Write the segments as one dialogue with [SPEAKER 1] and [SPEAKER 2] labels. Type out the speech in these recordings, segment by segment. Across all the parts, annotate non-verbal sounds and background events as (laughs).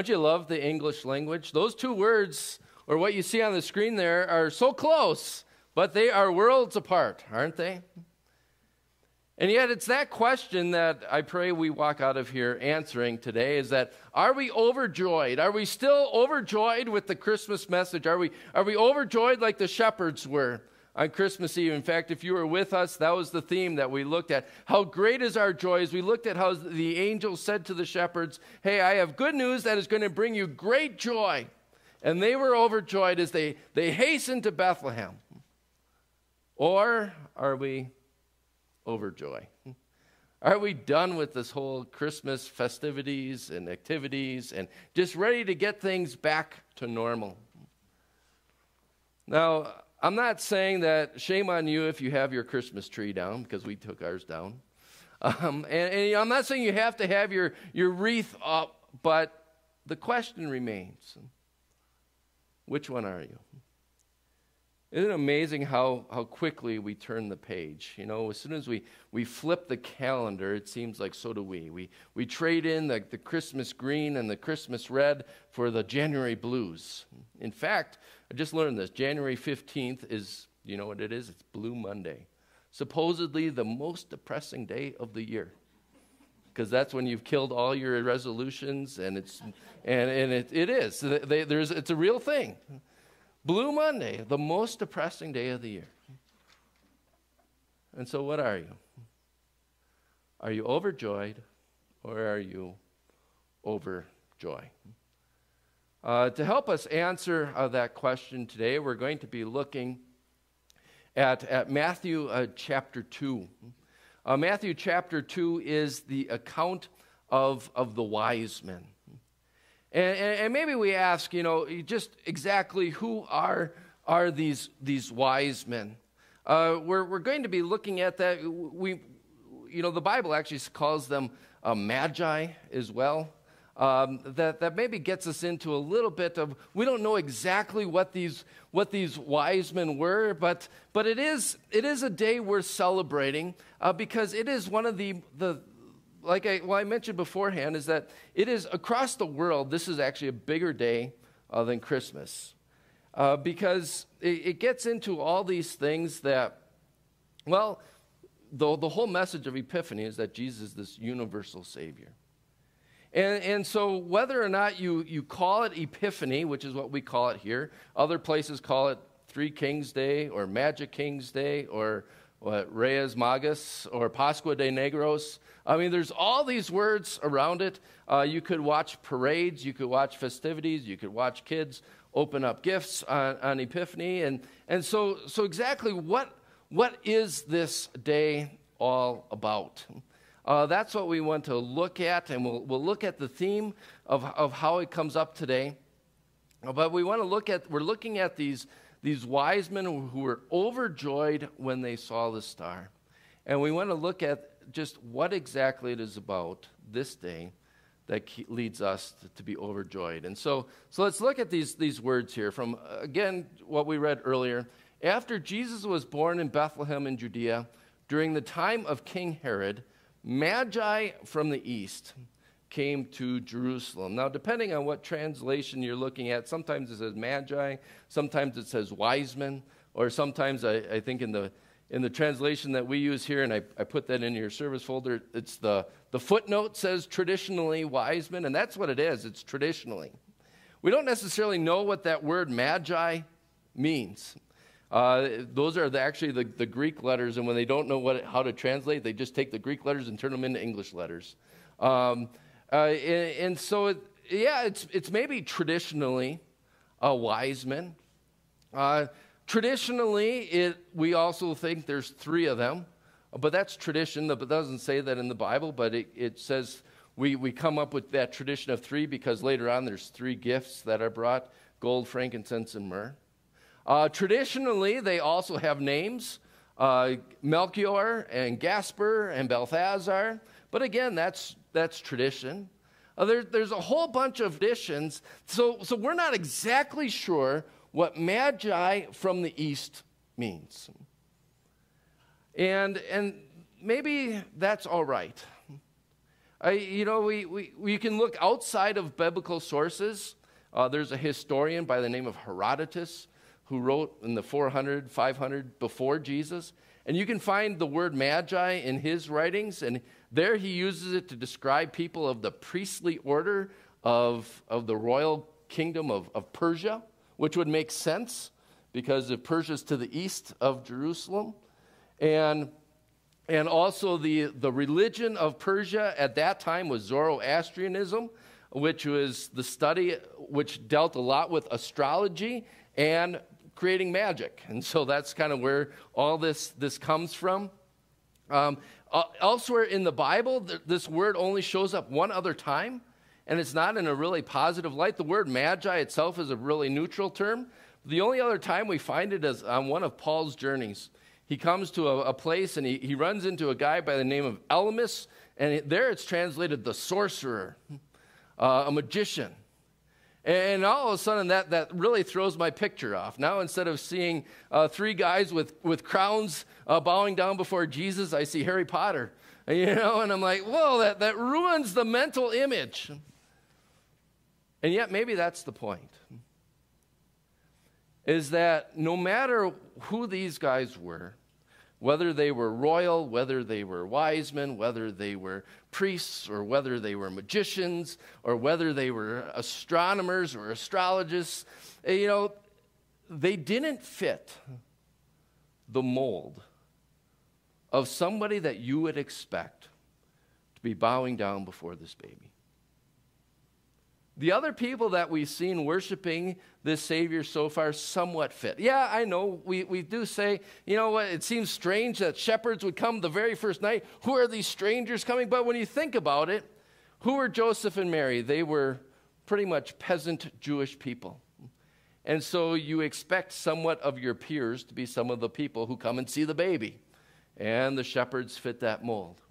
[SPEAKER 1] Don't you love the English language? Those two words, or what you see on the screen there, are so close, but they are worlds apart, aren't they? And yet, it's that question that I pray we walk out of here answering today is that are we overjoyed? Are we still overjoyed with the Christmas message? Are we, are we overjoyed like the shepherds were on Christmas Eve? In fact, if you were with us, that was the theme that we looked at. How great is our joy as we looked at how the angel said to the shepherds, Hey, I have good news that is going to bring you great joy. And they were overjoyed as they, they hastened to Bethlehem. Or are we overjoy? Are we done with this whole Christmas festivities and activities and just ready to get things back to normal? Now, I'm not saying that shame on you if you have your Christmas tree down, because we took ours down. Um, and, and I'm not saying you have to have your, your wreath up, but the question remains which one are you? Isn't it amazing how, how quickly we turn the page? You know, as soon as we, we flip the calendar, it seems like so do we. We, we trade in the, the Christmas green and the Christmas red for the January blues. In fact, I just learned this January 15th is, you know what it is? It's Blue Monday. Supposedly the most depressing day of the year. Because that's when you've killed all your resolutions, and it's and, and it, it is. They, there's, it's a real thing. Blue Monday, the most depressing day of the year. And so, what are you? Are you overjoyed or are you overjoyed? Uh, to help us answer uh, that question today, we're going to be looking at, at Matthew uh, chapter 2. Uh, Matthew chapter 2 is the account of, of the wise men. And, and, maybe we ask, you know, just exactly who are, are these, these wise men? Uh, we're, we're going to be looking at that. We, you know, the Bible actually calls them uh, magi as well. Um, that, that maybe gets us into a little bit of we don't know exactly what these what these wise men were but but it is it is a day worth celebrating uh, because it is one of the the like I, well, I mentioned beforehand, is that it is across the world, this is actually a bigger day uh, than Christmas. Uh, because it, it, gets into all these things that, well, the, the whole message of Epiphany is that Jesus is this universal Savior. And, and so, whether or not you, you call it Epiphany, which is what we call it here, other places call it Three Kings Day or Magic Kings Day or what, Reyes Magos or Pascua de Negros. I mean, there's all these words around it. Uh, you could watch parades, you could watch festivities, you could watch kids open up gifts on, on Epiphany. And, and so, so, exactly what, what is this day all about? Uh, that's what we want to look at, and we'll, we'll look at the theme of, of how it comes up today. But we want to look at, we're looking at these these wise men who were overjoyed when they saw the star. And we want to look at just what exactly it is about this day that leads us to, be overjoyed. And so, so let's look at these, these words here from, again, what we read earlier. After Jesus was born in Bethlehem in Judea, during the time of King Herod, Magi from the east came to Jerusalem. Now, depending on what translation you're looking at, sometimes it says magi, sometimes it says wise men, or sometimes I, I think in the in the translation that we use here, and I, I put that in your service folder, it's the, the footnote says traditionally wise men, and that's what it is. It's traditionally. We don't necessarily know what that word magi means. Uh, those are the, actually the, the, Greek letters, and when they don't know what, how to translate, they just take the Greek letters and turn them into English letters. Um, uh, and, and, so, it, yeah, it's, it's maybe traditionally a wise man. Uh, traditionally, it, we also think there's three of them, but that's tradition. It doesn't say that in the Bible, but it, it says we, we come up with that tradition of three because later on there's three gifts that are brought gold, frankincense, and myrrh. Uh, traditionally, they also have names uh, Melchior and Gaspar and Balthazar. But again, that's that's tradition. Uh, there, there's a whole bunch of traditions. So, so we're not exactly sure what magi from the east means. And, and maybe that's all right. I, you know, we, we, we can look outside of biblical sources. Uh, there's a historian by the name of Herodotus who wrote in the 400, 500 before Jesus. And you can find the word magi in his writings, and there he uses it to describe people of the priestly order of, of the royal kingdom of, of Persia, which would make sense because if Persia's to the east of Jerusalem. And, and also, the, the religion of Persia at that time was Zoroastrianism, which was the study which dealt a lot with astrology and creating magic. And so that's kind of where all this, this comes from. Um, uh, elsewhere in the Bible, th- this word only shows up one other time, and it's not in a really positive light. The word magi itself is a really neutral term. The only other time we find it is on one of Paul's journeys. He comes to a, a place and he, he runs into a guy by the name of Elymas, and there it's translated the sorcerer, uh, a magician. And all of a sudden, that, that really throws my picture off. Now, instead of seeing uh, three guys with, with crowns uh, bowing down before Jesus, I see Harry Potter. (laughs) You know, and I'm like, whoa, that, that ruins the mental image. And yet, maybe that's the point. Is that no matter who these guys were, whether they were royal, whether they were wise men, whether they were priests, or whether they were magicians, or whether they were astronomers or astrologists, eh, you know, they didn't fit the mold of somebody that you would expect to be bowing down before this baby. The other people that we've seen worshiping this Savior so far somewhat fit. Yeah, I know we, we do say, you know what, it seems strange that shepherds would come the very first night. Who are these strangers coming? But when you think about it, who were Joseph and Mary? They were pretty much peasant Jewish people. And so you expect somewhat of your peers to be some of the people who come and see the baby. And the shepherds fit that mold.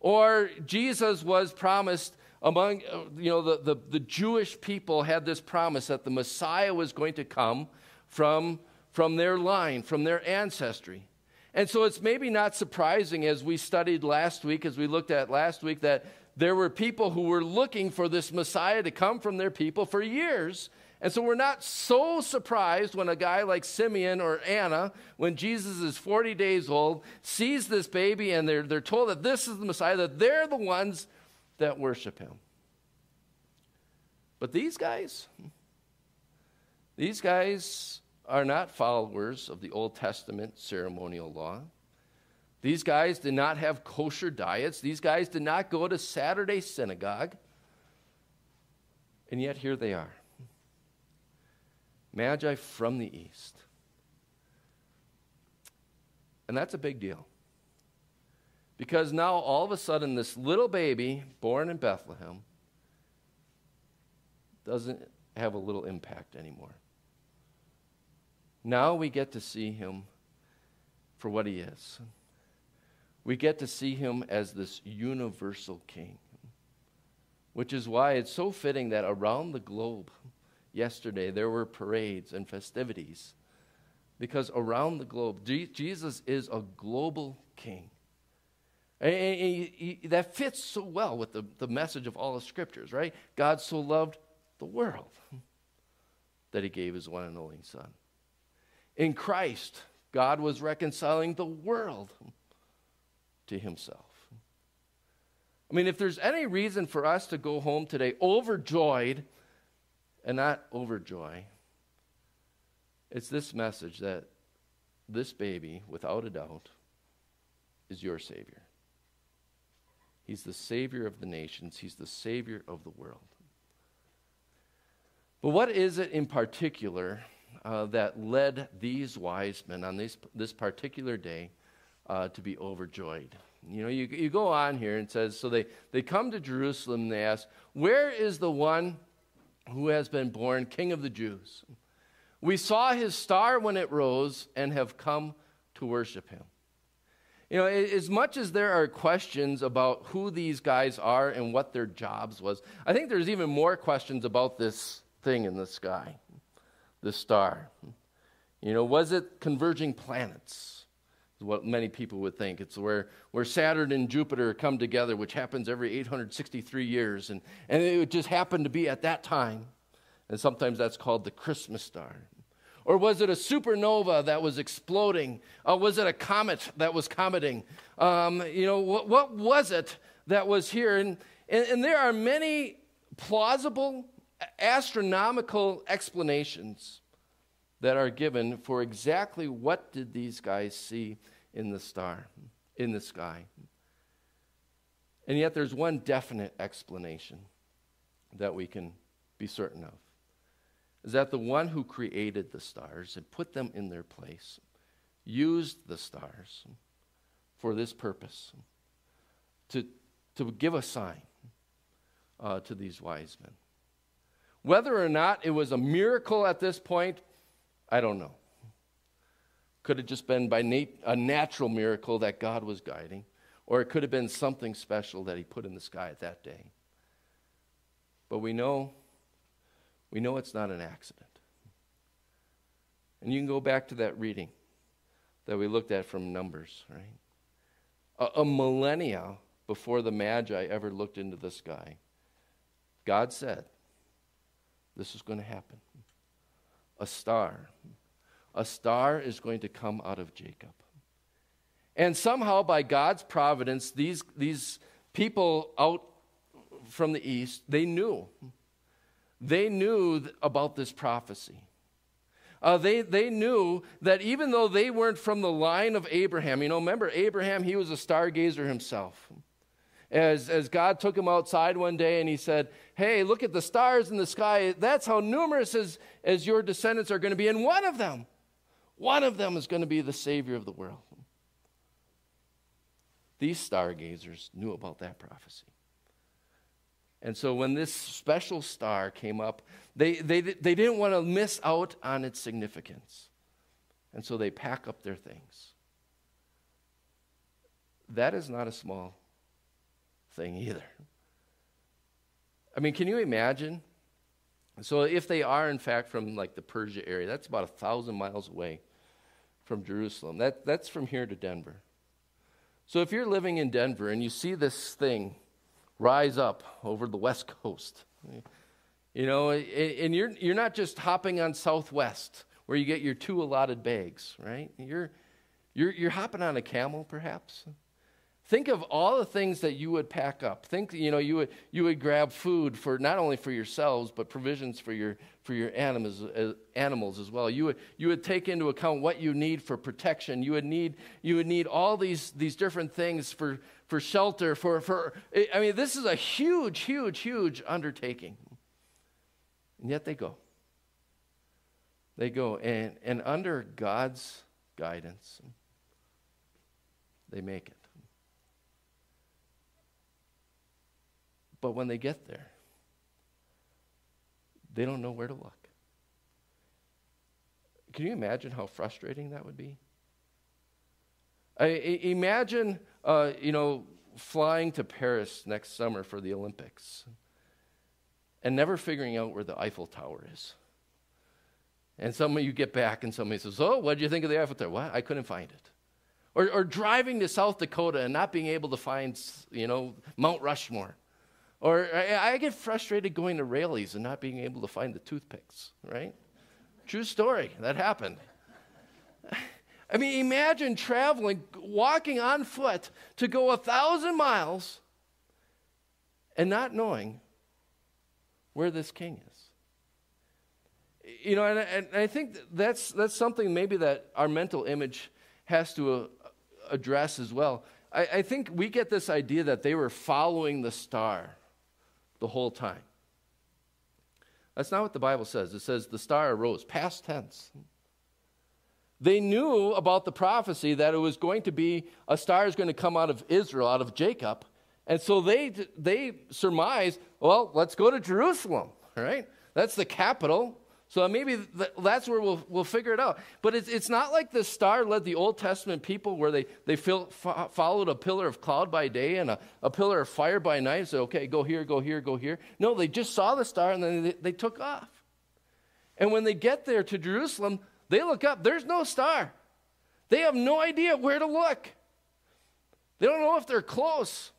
[SPEAKER 1] Or Jesus was promised among, uh, you know, the, the, the Jewish people had this promise that the Messiah was going to come from, from their line, from their ancestry. And so it's maybe not surprising as we studied last week, as we looked at last week, that there were people who were looking for this Messiah to come from their people for years. And so we're not so surprised when a guy like Simeon or Anna, when Jesus is 40 days old, sees this baby and they're, they're told that this is the Messiah, that they're the ones that worship him. But these guys, these guys are not followers of the Old Testament ceremonial law. These guys did not have kosher diets. These guys did not go to Saturday synagogue. And yet here they are Magi from the East. And that's a big deal. Because now all of a sudden, this little baby born in Bethlehem doesn't have a little impact anymore. Now we get to see him for what he is. We get to see him as this universal king, which is why it's so fitting that around the globe yesterday there were parades and festivities. Because around the globe, Jesus is a global king. And that fits so well with the, the message of all the scriptures, right? God so loved the world (laughs) that he gave his one and only Son. In Christ, God was reconciling the world (laughs) to himself. I mean, if there's any reason for us to go home today overjoyed and not overjoy, it's this message that this baby, without a doubt, is your Savior. He's the Savior of the nations, He's the Savior of the world. But what is it in particular uh, that led these wise men on this, this particular day uh, to be overjoyed? You know, you, you go on here and says, so they, they come to Jerusalem and they ask, Where is the one who has been born King of the Jews? We saw his star when it rose and have come to worship him. You know, as much as there are questions about who these guys are and what their jobs was, I think there's even more questions about this thing in the sky, the star. You know, was it converging planets? what many people would think. It's where, where Saturn and Jupiter come together, which happens every 863 years. And, and it just happened to be at that time. And sometimes that's called the Christmas star. Or was it a supernova that was exploding? Uh, was it a comet that was cometing? Um, you know, what, what, was it that was here? And, and, and there are many plausible astronomical explanations that are given for exactly what did these guys see in the star, in the sky. And yet there's one definite explanation that we can be certain of. Is that the one who created the stars and put them in their place used the stars for this purpose to, to give a sign uh, to these wise men. Whether or not it was a miracle at this point, I don't know. Could have just been by nat- a natural miracle that God was guiding, or it could have been something special that He put in the sky at that day. But we know, we know it's not an accident. And you can go back to that reading that we looked at from Numbers, right? A, a millennia before the Magi ever looked into the sky, God said, This is going to happen. A star a star is going to come out of Jacob. And somehow, by God's providence, these, these people out from the east, they knew. They knew about this prophecy. Uh, they, they knew that even though they weren't from the line of Abraham, you know, remember Abraham, he was a stargazer himself. As, as God took him outside one day and he said, Hey, look at the stars in the sky. That's how numerous as, as your descendants are going to be. And one of them one of them is going to be the Savior of the world. These stargazers knew about that prophecy. And so when this special star came up, they, they, they didn't want to miss out on its significance. And so they pack up their things. That is not a small thing either. I mean, can you imagine? So if they are, in fact, from like the Persia area, that's about a thousand miles away from Jerusalem. That, that's from here to Denver. So if you're living in Denver and you see this thing rise up over the West Coast, you know, and you're, you're not just hopping on Southwest where you get your two allotted bags, right? You're, you're, you're hopping on a camel, perhaps. Think of all the things that you would pack up. Think, you know, you would, you would grab food for not only for yourselves, but provisions for your, for your animals, uh, animals as well. You would, you would take into account what you need for protection. You would need, you would need all these, these different things for, for shelter, for, for, I mean, this is a huge, huge, huge undertaking. And yet they go. They go, and, and under God's guidance, they make it. But when they get there, they don't know where to look. Can you imagine how frustrating that would be? I, imagine, uh, you know, flying to Paris next summer for the Olympics and never figuring out where the Eiffel Tower is. And some of you get back and somebody says, Oh, what did you think of the Eiffel Tower? What? I couldn't find it. Or, or driving to South Dakota and not being able to find, you know, Mount Rushmore. Or I, I get frustrated going to Raley's and not being able to find the toothpicks, right? True story. That happened. I mean, imagine traveling, walking on foot to go a thousand miles and not knowing where this king is. You know, and, and I think that's, that's something maybe that our mental image has to uh, address as well. I, I think we get this idea that they were following the star the whole time. That's not what the Bible says. It says the star arose, past tense. They knew about the prophecy that it was going to be a star is going to come out of Israel, out of Jacob. And so they, they surmise, well, let's go to Jerusalem, right? That's the capital. So maybe that's where we'll, we'll figure it out. But it's, it's not like the star led the Old Testament people where they, they fil- fo- followed a pillar of cloud by day and a, a pillar of fire by night and said, okay, go here, go here, go here. No, they just saw the star and then they, they took off. And when they get there to Jerusalem, they look up, there's no star. They have no idea where to look. They don't know if they're close.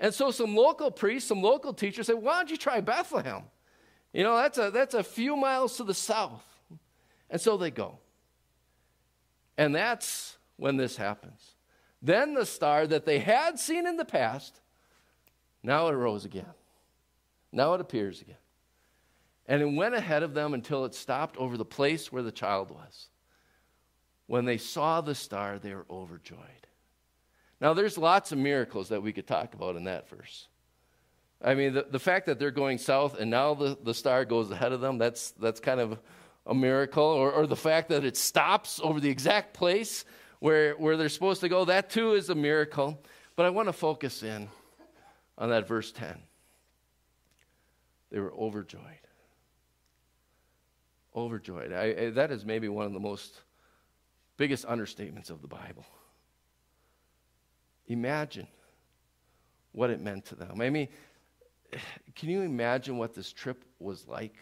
[SPEAKER 1] And so some local priests, some local teachers say, why don't you try Bethlehem? You know, that's a, that's a few miles to the south. And so they go. And that's when this happens. Then the star that they had seen in the past, now it arose again. Now it appears again. And it went ahead of them until it stopped over the place where the child was. When they saw the star, they were overjoyed. Now, there's lots of miracles that we could talk about in that verse. I mean, the, the fact that they're going south and now the, the star goes ahead of them, that's, that's kind of a miracle. Or, or the fact that it stops over the exact place where, where they're supposed to go, that too is a miracle. But I want to focus in on that verse 10. They were overjoyed. Overjoyed. I, I, that is maybe one of the most biggest understatements of the Bible. Imagine what it meant to them. I mean, can you imagine what this trip was like?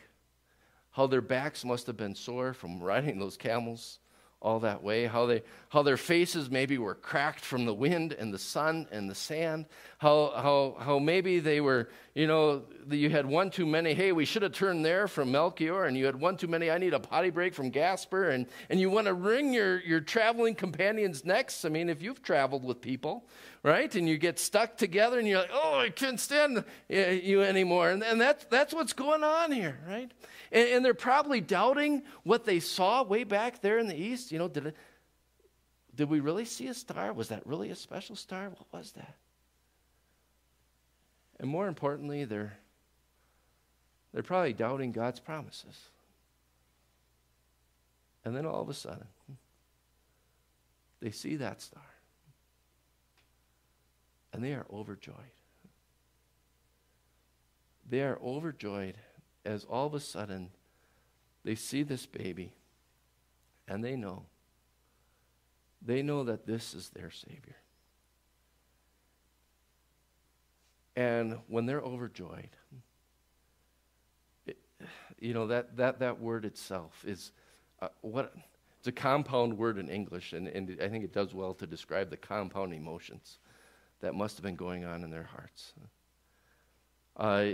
[SPEAKER 1] How their backs must have been sore from riding those camels all that way, how, they, how their faces maybe were cracked from the wind and the sun and the sand, how, how, how maybe they were, you know, you had one too many, hey, we should have turned there from Melchior, and you had one too many, I need a potty break from Gaspar, and, and you want to wring your, your traveling companions' necks. I mean, if you've traveled with people, right, and you get stuck together and you're like, oh, I can't stand eh, you anymore. And, and that's, that's what's going on here, right? And, and they're probably doubting what they saw way back there in the east. You know, did, it, did we really see a star? Was that really a special star? What was that? And more importantly, they're, they're probably doubting God's promises. And then all of a sudden, they see that star. And they are overjoyed. They are overjoyed as all of a sudden they see this baby and they know. They know that this is their Savior. And when they're overjoyed, it, you know, that, that, that word itself is uh, what it's a compound word in English, and, and I think it does well to describe the compound emotions that must have been going on in their hearts. Uh,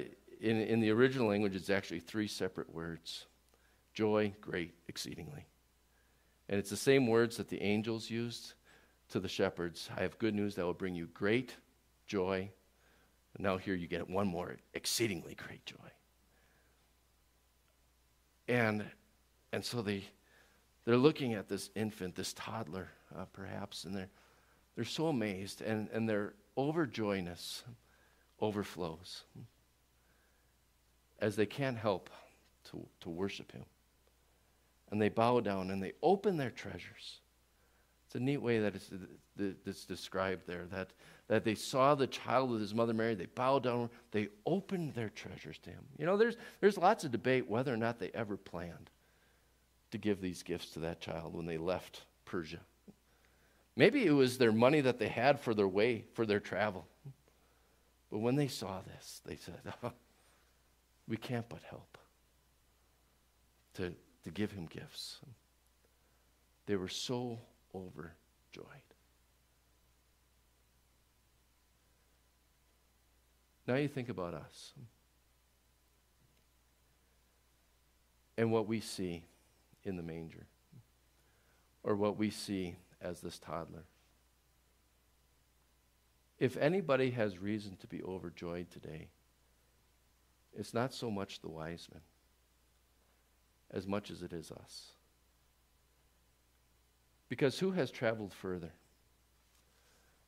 [SPEAKER 1] in, in the original language, it's actually three separate words joy, great, exceedingly. And it's the same words that the angels used to the shepherds. I have good news that will bring you great joy. And now here you get one more exceedingly great joy. And, and so they, they're looking at this infant, this toddler, uh, perhaps, and they're, they're so amazed, and, and their overjoyness overflows as they can't help to, to worship Him. And they bow down and they open their treasures. It's a neat way that it's, it's described there that, that they saw the child with his mother Mary, they bowed down, they opened their treasures to him. You know, there's, there's lots of debate whether or not they ever planned to give these gifts to that child when they left Persia. Maybe it was their money that they had for their way, for their travel. But when they saw this, they said, (laughs) oh, we can't but help to, to give him gifts. They were so overjoyed. Now you think about us and what we see in the manger, or what we see as this toddler. If anybody has reason to be overjoyed today, it's not so much the wise men as much as it is us. Because who has traveled further?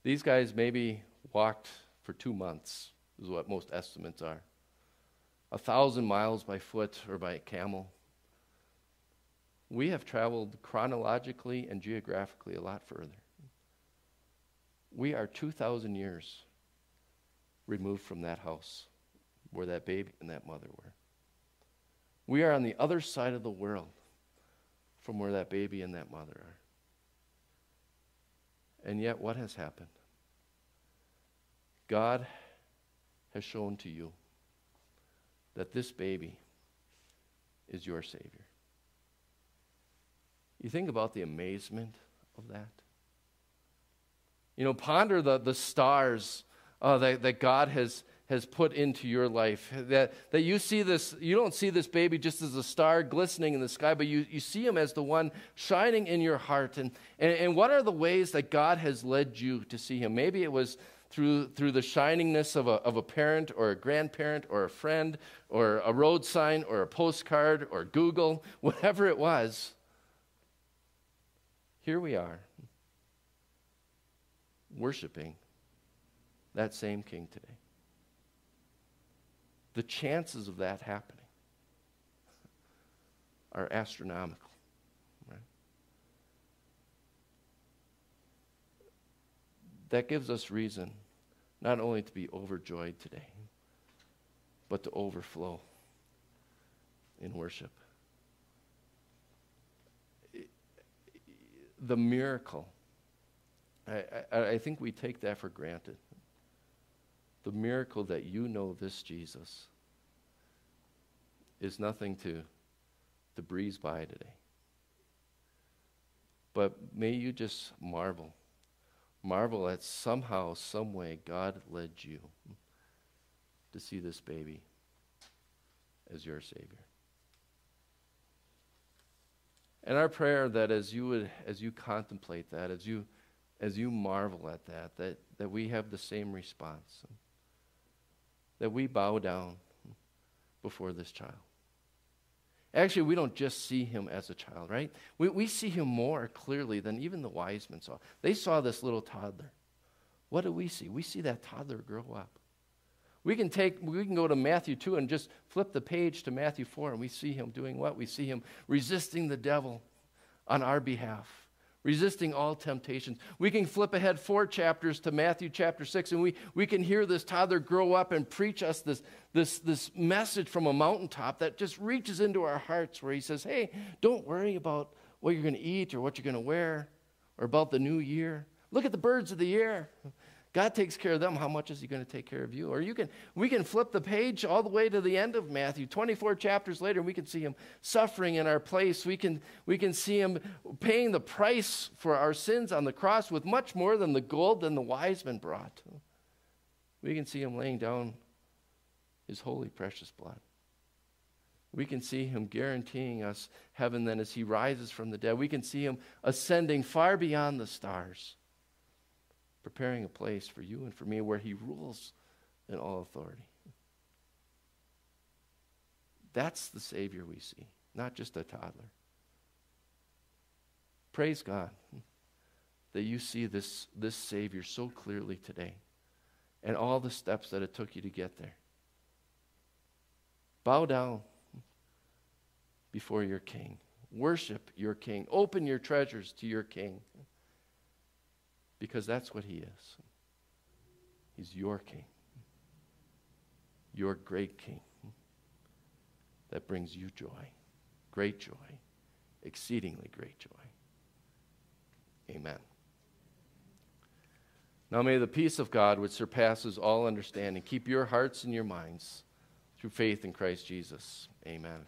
[SPEAKER 1] These guys maybe walked for two months, is what most estimates are. A thousand miles by foot or by camel. We have traveled chronologically and geographically a lot further. We are 2,000 years removed from that house where that baby and that mother were. We are on the other side of the world from where that baby and that mother are. And yet, what has happened? God has shown to you that this baby is your Savior. You think about the amazement of that. You know, ponder the, the stars uh, that, that God has, has put into your life. That, that you see this, you don't see this baby just as a star glistening in the sky, but you, you see him as the one shining in your heart. And, and, and what are the ways that God has led you to see him? Maybe it was through, through the shiningness of a, of a parent or a grandparent or a friend or a road sign or a postcard or Google, (laughs) whatever it was. Here we are, worshiping that same king today. The chances of that happening are astronomical. Right? That gives us reason not only to be overjoyed today, but to overflow in worship. The miracle, I, I, I think we take that for granted the miracle that you know this Jesus is nothing to, to breeze by today. But may you just marvel. Marvel at somehow, some way, God led you to see this baby as your Savior. And our prayer that as you would, as you contemplate that, as you, as you marvel at that, that, that we have the same response that we bow down before this child. Actually, we don't just see him as a child, right? We, we see him more clearly than even the wise men saw. They saw this little toddler. What do we see? We see that toddler grow up. We can take we can go to Matthew 2 and just flip the page to Matthew 4 and we see him doing what? We see him resisting the devil on our behalf resisting all temptations. We can flip ahead four chapters to Matthew chapter 6, and we, we can hear this toddler grow up and preach us this, this, this message from a mountaintop that just reaches into our hearts where he says, Hey, don't worry about what you're going to eat or what you're going to wear or about the new year. Look at the birds of the air. God takes care of them. How much is He going to take care of you? Or you can, we can flip the page all the way to the end of Matthew, 24 chapters later, and we can see Him suffering in our place. We can, we can see Him paying the price for our sins on the cross with much more than the gold than the wise men brought. We can see Him laying down His holy, precious blood. We can see Him guaranteeing us heaven then as He rises from the dead. We can see Him ascending far beyond the stars preparing a place for you and for me where He rules in all authority. That's the Savior we see, not just a toddler. Praise God that you see this, this Savior so clearly today and all the steps that it took you to get there. Bow down before your King. Worship your King. Open your treasures to your King because that's what he is. He's your king, your great king that brings you joy, great joy, exceedingly great joy. Amen. Now may the peace of God, which surpasses all understanding, keep your hearts and your minds through faith in Christ Jesus. Amen.